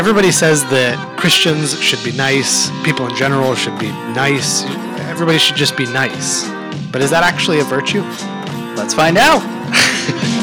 everybody says that Christians should be nice, people in general should be nice, everybody should just be nice. But is that actually a virtue? Let's find out.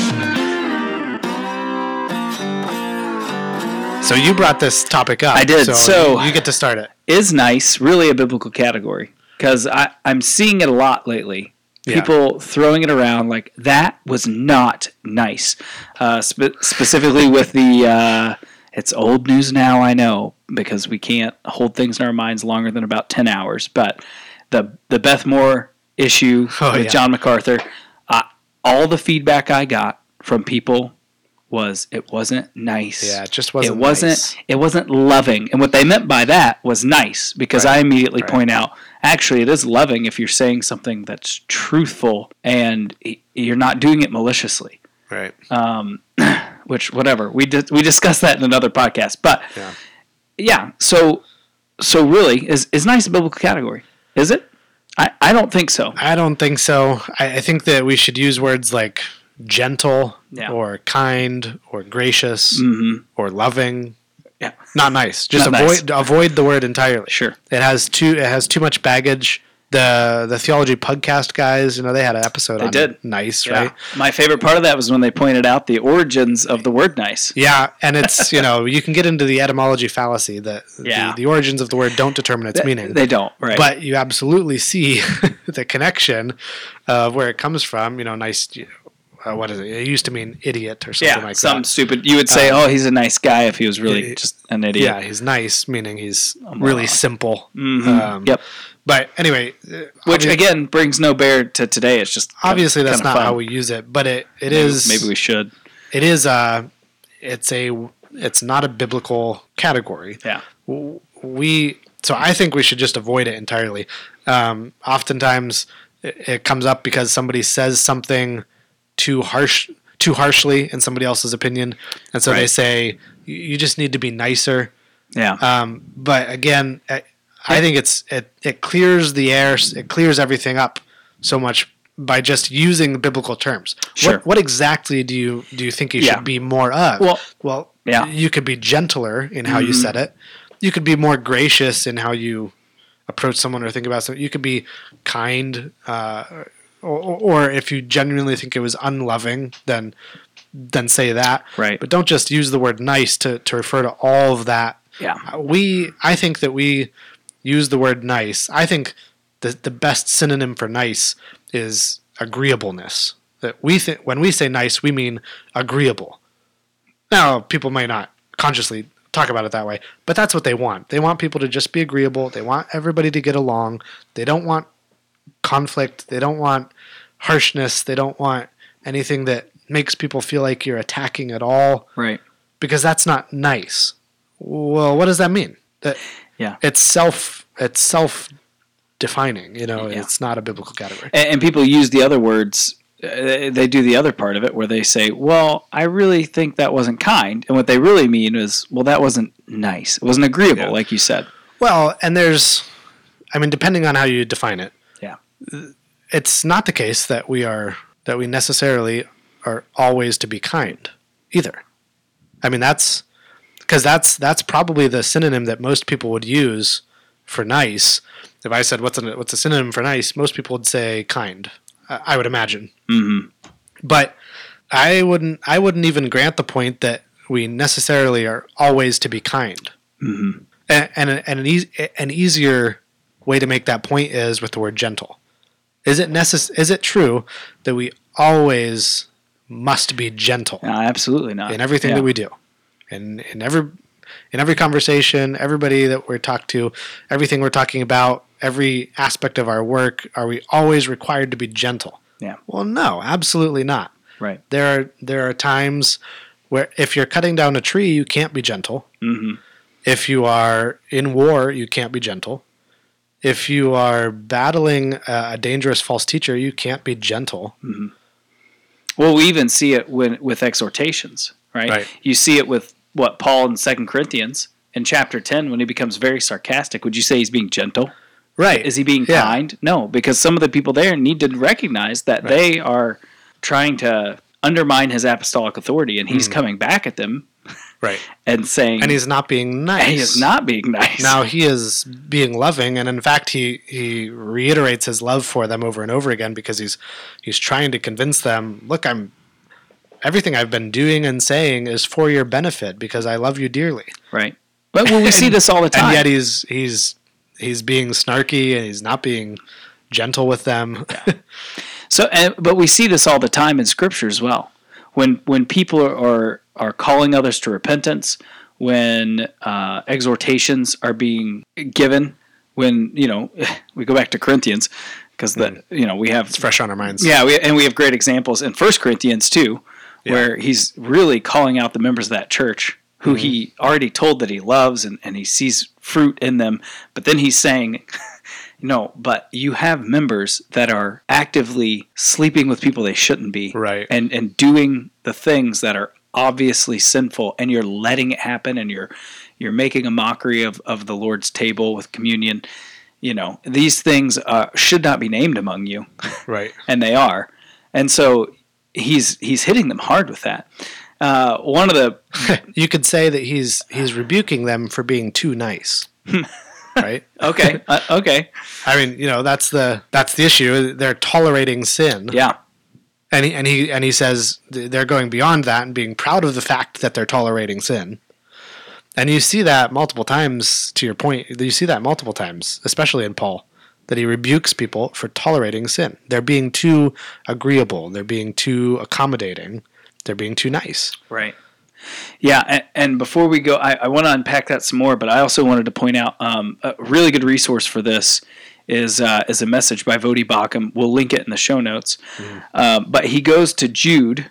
So you brought this topic up. I did, so- you get to start it. Is nice really a biblical category? Because I'm seeing it a lot lately. Yeah. People throwing it around like that was not nice. Uh, spe- specifically with the, uh, it's old news now, I know, because we can't hold things in our minds longer than about 10 hours. But the, the Beth Moore issue Oh, with yeah. John MacArthur, uh, all the feedback I got from people was it wasn't nice. Yeah, it just wasn't It wasn't. nice. It wasn't loving, and what they meant by that was nice because Right, I immediately right. point out actually it is loving if you're saying something that's truthful and you're not doing it maliciously. Right. Um, which whatever we did we discussed that in another podcast, but Yeah. yeah. So so really is is nice a biblical category? Is it? I, I don't think so. I don't think so. I, I think that we should use words like gentle Yeah. or kind or gracious hmm or loving. Yeah. Not nice. Just Not avoid avoid the word entirely. Sure. It has too it has too much baggage. The the theology Pugcast guys, you know, they had an episode They on did. nice, Yeah. right? My favorite part of that was when they pointed out the origins of the word nice. Yeah, and it's you know you can get into the etymology fallacy that Yeah. the, the origins of the word don't determine its meaning. They don't, right? but you absolutely see the connection of where it comes from. You know, nice. Uh, what is it? It used to mean idiot or something yeah, like something that. Some stupid. You would say, Uh, "Oh, he's a nice guy," if he was really just an idiot. Yeah, he's nice, meaning he's moron. really simple. Mhm. Um, yep. But anyway, uh, Which again brings no bear to today. It's just kind of- obviously that's kind of not fun. how we use it, but it it maybe, is Maybe we should. it is uh it's a it's not a biblical category. Yeah. we so I think we should just avoid it entirely. Um, oftentimes, it, it comes up because somebody says something too harsh, too harshly in somebody else's opinion, and so they say "You- just need to be nicer. Yeah. Um, but again, I, I think it's it it clears the air, it clears everything up so much by just using biblical terms. Sure. What, what exactly do you do you think you Yeah. should be more of? Well, well, yeah. you could be gentler in how you Mhm. said it. You could be more gracious in how you approach someone or think about something. You could be kind, uh, or, or if you genuinely think it was unloving, then then say that. Right. But don't just use the word nice to, to refer to all of that. yeah. We, I think that we use the word nice. I think the the best synonym for nice is agreeableness. That we think when we say nice, we mean agreeable. Now, people may not consciously talk about it that way, but that's what they want. They want people to just be agreeable. They want everybody to get along. They don't want conflict. They don't want harshness. They don't want anything that makes people feel like you're attacking at all Right. because that's not nice. Well, what does that mean? That Yeah. it's self it's self defining. You know, Yeah. it's not a biblical category. And, and people use the other words. Uh, they do the other part of it where they say, "Well, I really think that wasn't kind," and what they really mean is, "Well, that wasn't nice. It wasn't agreeable," Yeah. like you said. Well, and there's, I mean, depending on how you define it, Yeah. it's not the case that we are that we necessarily are always to be kind either. I mean, that's because that's that's probably the synonym that most people would use for nice. If I said what's a what's a synonym for nice, most people would say kind. I, I would imagine. hmm but I wouldn't I wouldn't even grant the point that we necessarily are always to be kind. hmm And and, and an, eas an easier way to make that point is with the word gentle. Is it necess- Is it true that we always must be gentle absolutely not. in everything Yeah. that we do, in in every in every conversation, everybody that we're talked to, everything we're talking about, every aspect of our work, are we always required to be gentle? Yeah. Well, no, absolutely not. Right. There are there are times where if you're cutting down a tree, you can't be gentle. hmm If you are in war, you can't be gentle. If you are battling a, a dangerous false teacher, you can't be gentle. Well, we even see it when with exhortations, right? Right. You see it with what Paul in Second Corinthians in chapter ten when he becomes very sarcastic. Would you say he's being gentle? Right. Is he being Yeah. kind? No, because some of the people there need to recognize that Right. they are trying to undermine his apostolic authority, and he's hmm. coming back at them Right. and saying And he's not being nice. he is not being nice. Now he is being loving, and in fact, he he reiterates his love for them over and over again because he's he's trying to convince them. Look, I'm everything I've been doing and saying is for your benefit because I love you dearly. right? But well, we see this all the time. And yet he's he's he's being snarky and he's not being gentle with them. So, and, but we see this all the time in Scripture as well. When when people are are, are calling others to repentance, when uh, exhortations are being given, when you know we go back to Corinthians because the you know we have Fresh on our minds. yeah we, and we have great examples in First Corinthians too, where he's really calling out the members of that church who he already told that he loves and, and he sees fruit in them, but then he's saying. No, but you have members that are actively sleeping with people they shouldn't be. Right. And and doing the things that are obviously sinful and you're letting it happen and you're you're making a mockery of, of the Lord's table with communion. You know, these things uh, should not be named among you, Right. and they are. And so he's he's hitting them hard with that. Uh, one of the You could say that he's he's rebuking them for being too nice. right? okay uh, okay I mean, you know, that's the that's the issue. They're tolerating sin. yeah And he and he and he says they're going beyond that and being proud of the fact that they're tolerating sin. And you see that multiple times to your point. You see that multiple times, especially in Paul, that he rebukes people for tolerating sin. They're being too agreeable, they're being too accommodating, they're being too nice. Right. Yeah, and, and before we go, I, I want to unpack that some more, but I also wanted to point out um, a really good resource for this is uh, is a message by Voddie Baucham. We'll link it in the show notes. Um, but he goes to Jude,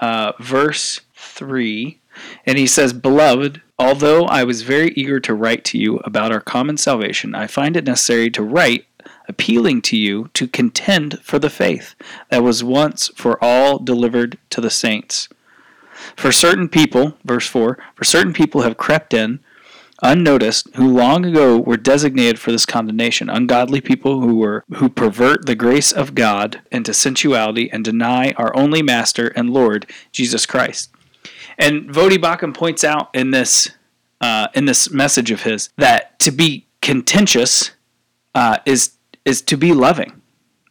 uh, verse three, and he says, "Beloved, although I was very eager to write to you about our common salvation, I find it necessary to write." Appealing to you to contend for the faith that was once for all delivered to the saints. For certain people, verse 4, for certain people have crept in unnoticed who long ago were designated for this condemnation ungodly people who were who pervert the grace of God into sensuality and deny our only master and lord Jesus Christ and Voddie Baucham points out in this uh, in this message of his that to be contentious uh, is is to be loving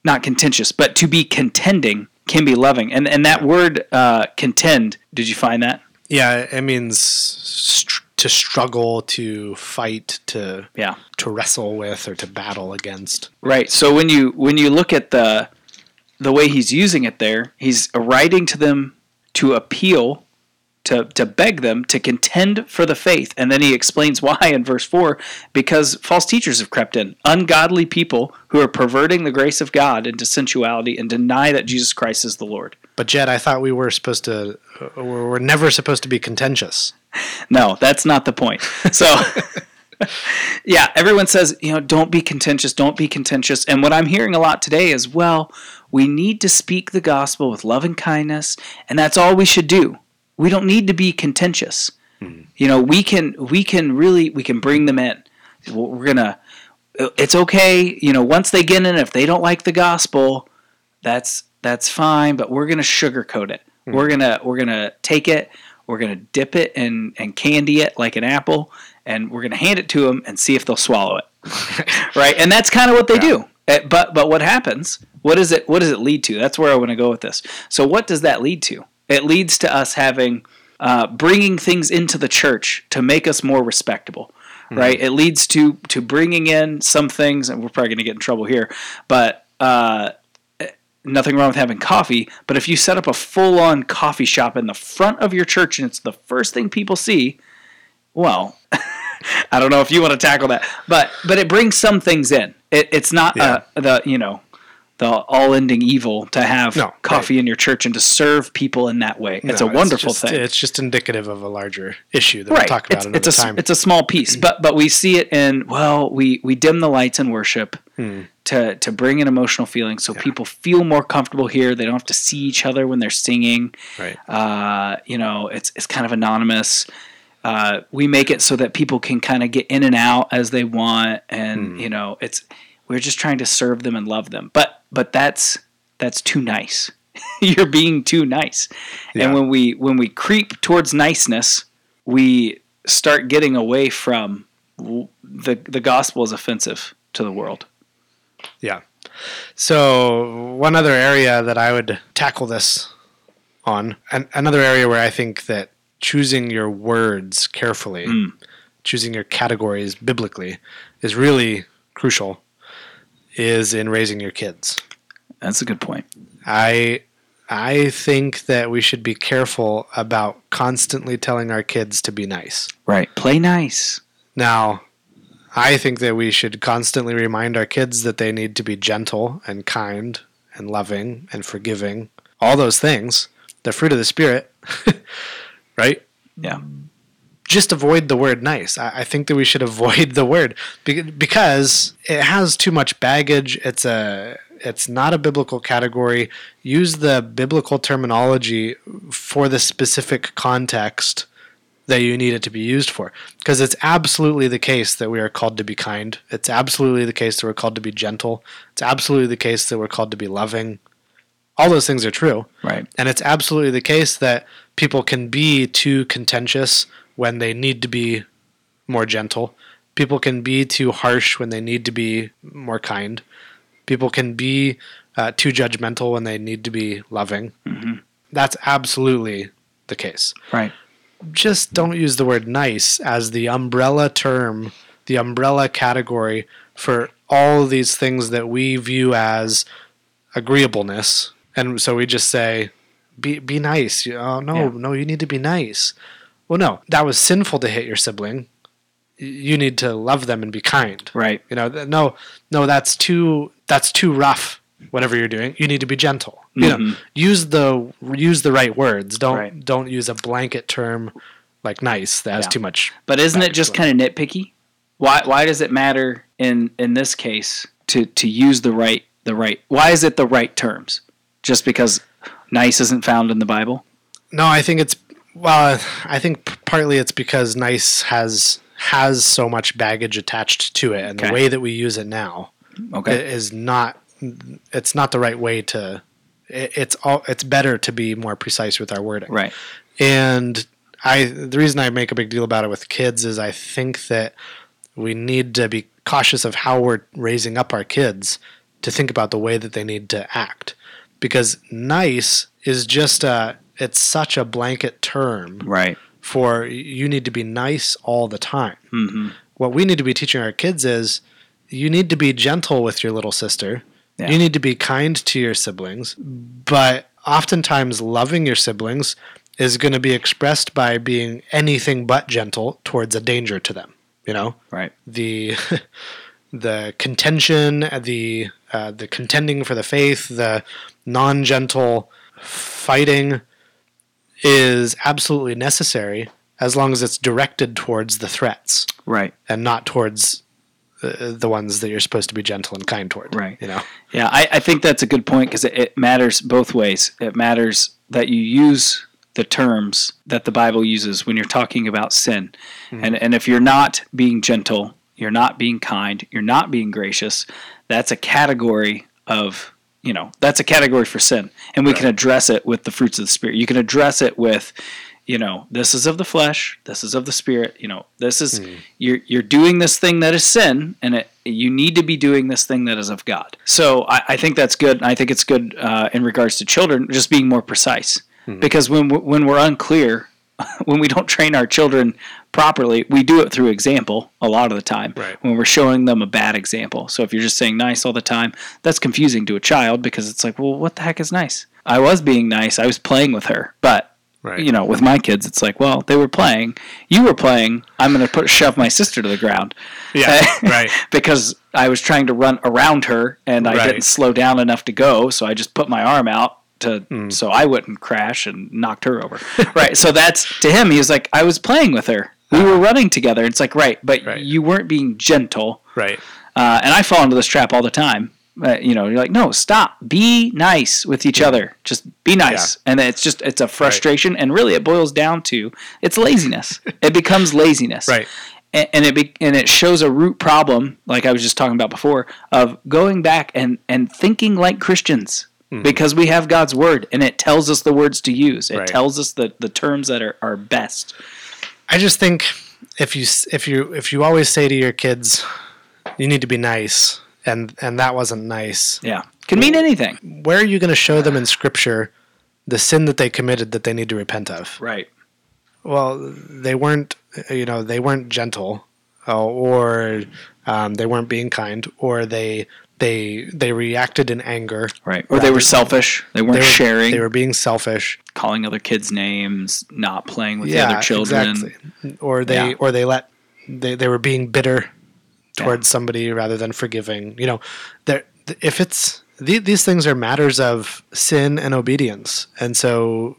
not contentious but to be contending can be loving and and that word uh, contend did you find that Yeah, it means str- to struggle, to fight, to yeah to wrestle with, or to battle against. Right. So when you when you look at the the way he's using it there, he's writing to them to appeal to to beg them to contend for the faith. And then he explains why in verse 4 because false teachers have crept in, ungodly people who are perverting the grace of God into sensuality and deny that Jesus Christ is the Lord. But Jed, I thought we were supposed to. We're we're never supposed to be contentious. No, that's not the point. So, yeah, everyone says, you know, don't be contentious, don't be contentious. And what I'm hearing a lot today is, well, we need to speak the gospel with love and kindness, and that's all we should do. We don't need to be contentious. You know, we can we can really we can bring them in. We're gonna. It's okay. You know, once they get in, if they don't like the gospel, that's that's fine. But we're gonna sugarcoat it. We're gonna we're gonna take it. We're gonna dip it and and candy it like an apple, and we're gonna hand it to them and see if they'll swallow it. right, and that's kind of what they do. Uh, But but what happens? What is it? What does it lead to? That's where I want to go with this. So what does that lead to? It leads to us having uh, bringing things into the church to make us more respectable. Right. It leads to to bringing in some things, and we're probably going to get in trouble here, but. Uh, nothing wrong with having coffee, but if you set up a full on coffee shop in the front of your church and it's the first thing people see, well, I don't know if you want to tackle that, but but it brings some things in. It, it's not Yeah. uh, the you know the all ending evil to have No, coffee in your church and to serve people in that way. It's No, a wonderful just- thing. It's just indicative of a larger issue that we'll talk about it's, another it's a time. it's a small piece, but but we see it in well, we we dim the lights in worship Hmm. to to bring in emotional feeling so people feel more comfortable here. They don't have to see each other when they're singing. right. Uh, you know, it's it's kind of anonymous. Uh, we make it so that people can kind of get in and out as they want, and Hmm. you know, it's we're just trying to serve them and love them. But but that's that's too nice. You're being too nice. Yeah. And when we when we creep towards niceness, we start getting away from the the gospel is offensive to the world. Yeah. So one other area that I would tackle this on, and another area where I think that choosing your words carefully, Mm. choosing your categories biblically, is really crucial. Is in raising your kids. That's a good point. I I think that we should be careful about constantly telling our kids to be nice. Right. Play nice. Now, I think that we should constantly remind our kids that they need to be gentle and kind and loving and forgiving. All those things, the fruit of the Spirit, right? Yeah. Just avoid the word nice. I, I think that we should avoid the word be- because it has too much baggage. It's a it's not a biblical category. Use the biblical terminology for the specific context that you need it to be used for. Because it's absolutely the case that we are called to be kind. It's absolutely the case that we're called to be gentle. It's absolutely the case that we're called to be loving. All those things are true. Right. And it's absolutely the case that people can be too contentious when they need to be more gentle. People can be too harsh when they need to be more kind. People can be uh, too judgmental when they need to be loving. That's absolutely the case Right. just don't use the word nice as the umbrella term, the umbrella category for all of these things that we view as agreeableness. And so we just say, be, be nice. You- Oh, no, Yeah. no, you need to be nice. Well, no, that was sinful to hit your sibling. You need to love them and be kind. Right. You know, no, no, that's too that's too rough. Whatever you're doing, you need to be gentle. You know, Mhm. use the use the right words. Don't Right. don't use a blanket term like nice that has Yeah. too much. But isn't it just kind of nitpicky? Why why does it matter in in this case to to use the right the right why is it the right terms? Just because nice isn't found in the Bible? No, I think it's well. I think partly it's because nice has has so much baggage attached to it, and Okay. the way that we use it now Okay. is not. It's not the right way to. it- It's all. It's better to be more precise with our wording. Right. And I the reason I make a big deal about it with kids is I think that we need to be cautious of how we're raising up our kids to think about the way that they need to act. Because nice is just a it's such a blanket term Right. for you need to be nice all the time. hmm What we need to be teaching our kids is you need to be gentle with your little sister. Yeah. You need to be kind to your siblings, but oftentimes loving your siblings is going to be expressed by being anything but gentle towards a danger to them, you know? Right. the the contention, the uh, the contending for the faith, the non gentle fighting is absolutely necessary as long as it's directed towards the threats Right. and not towards uh, the ones that you're supposed to be gentle and kind toward. Right. You know. Yeah, I, I think that's a good point because it, it matters both ways. It matters that you use the terms that the Bible uses when you're talking about sin. And, and if you're not being gentle, you're not being kind, you're not being gracious, that's a category of, you know, that's a category for sin. And we can address it with the fruits of the Spirit. You can address it with, you know, this is of the flesh, this is of the spirit, you know, this is you're you're doing this thing that is sin, and it you need to be doing this thing that is of God. So I, I think that's good. I think it's good uh, in regards to children, just being more precise, because when when we're unclear, when we don't train our children properly, we do it through example a lot of the time. Right. When we're showing them a bad example. So if you're just saying nice all the time, that's confusing to a child because it's like, well, what the heck is nice? I was being nice. I was playing with her, but Right. you know, with my kids, it's like, well, they were playing. You were playing. I'm going to put shove my sister to the ground. Yeah. right. because I was trying to run around her and I Right. didn't slow down enough to go, so I just put my arm out to Hmm. so I wouldn't crash and knocked her over. right. So that's to him. He was like, I was playing with her. We were running together. It's like, right, but Right. you weren't being gentle. Right. Uh, and I fall into this trap all the time. Uh, you know, you're like, no, stop. Be nice with each other. Just be nice. And it's just it's a frustration, and really it boils down to it's laziness. it becomes laziness Right. and, and it be, and it shows a root problem, like I was just talking about before, of going back and and thinking like Christians Hmm. because we have God's word and it tells us the words to use. It Right. tells us the the terms that are are best. I just think if you if you if you always say to your kids, you need to be nice, and and that wasn't nice. Yeah. Can mean anything. Where are you going to show them in Scripture the sin that they committed that they need to repent of? Right. Well, they weren't. You know, they weren't gentle, uh, or um, they weren't being kind, or they they they reacted in anger. Right. Or they were selfish. They weren't They were, sharing, They were being selfish. calling other kids names, not playing with the other children. Exactly. Or they Yeah. or they let they, they were being bitter towards somebody rather than forgiving. You know, there if it's the, these things are matters of sin and obedience, and so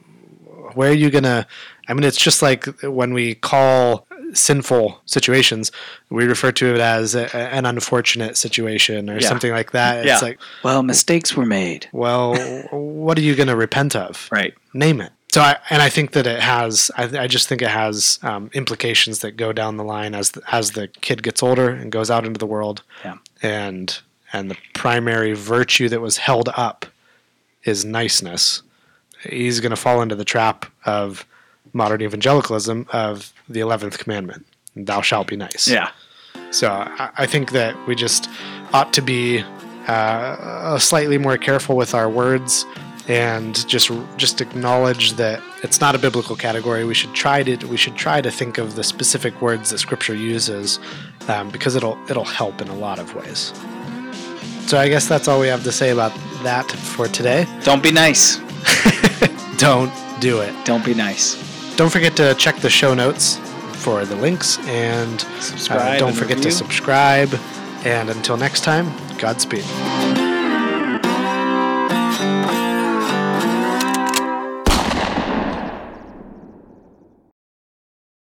where are you gonna? I mean, it's just like when we call sinful situations, we refer to it as a, an unfortunate situation or Yeah. something like that. Yeah. It's like, Well, mistakes were made. well, what are you gonna repent of? Right. name it. So, I, and I think that it has. I, I just think it has um, implications that go down the line as the, as the kid gets older and goes out into the world. Yeah. And and the primary virtue that was held up is niceness. He's going to fall into the trap of modern evangelicalism of the eleventh commandment: "Thou shalt be nice." Yeah. So I, I think that we just ought to be uh, slightly more careful with our words and just just acknowledge that it's not a biblical category. We should try to we should try to think of the specific words that Scripture uses um, because it'll it'll help in a lot of ways. So I guess that's all we have to say about that for today. Don't be nice. Don't do it. Don't be nice. Don't forget to check the show notes for the links and uh, don't and forget to subscribe. And until next time, Godspeed.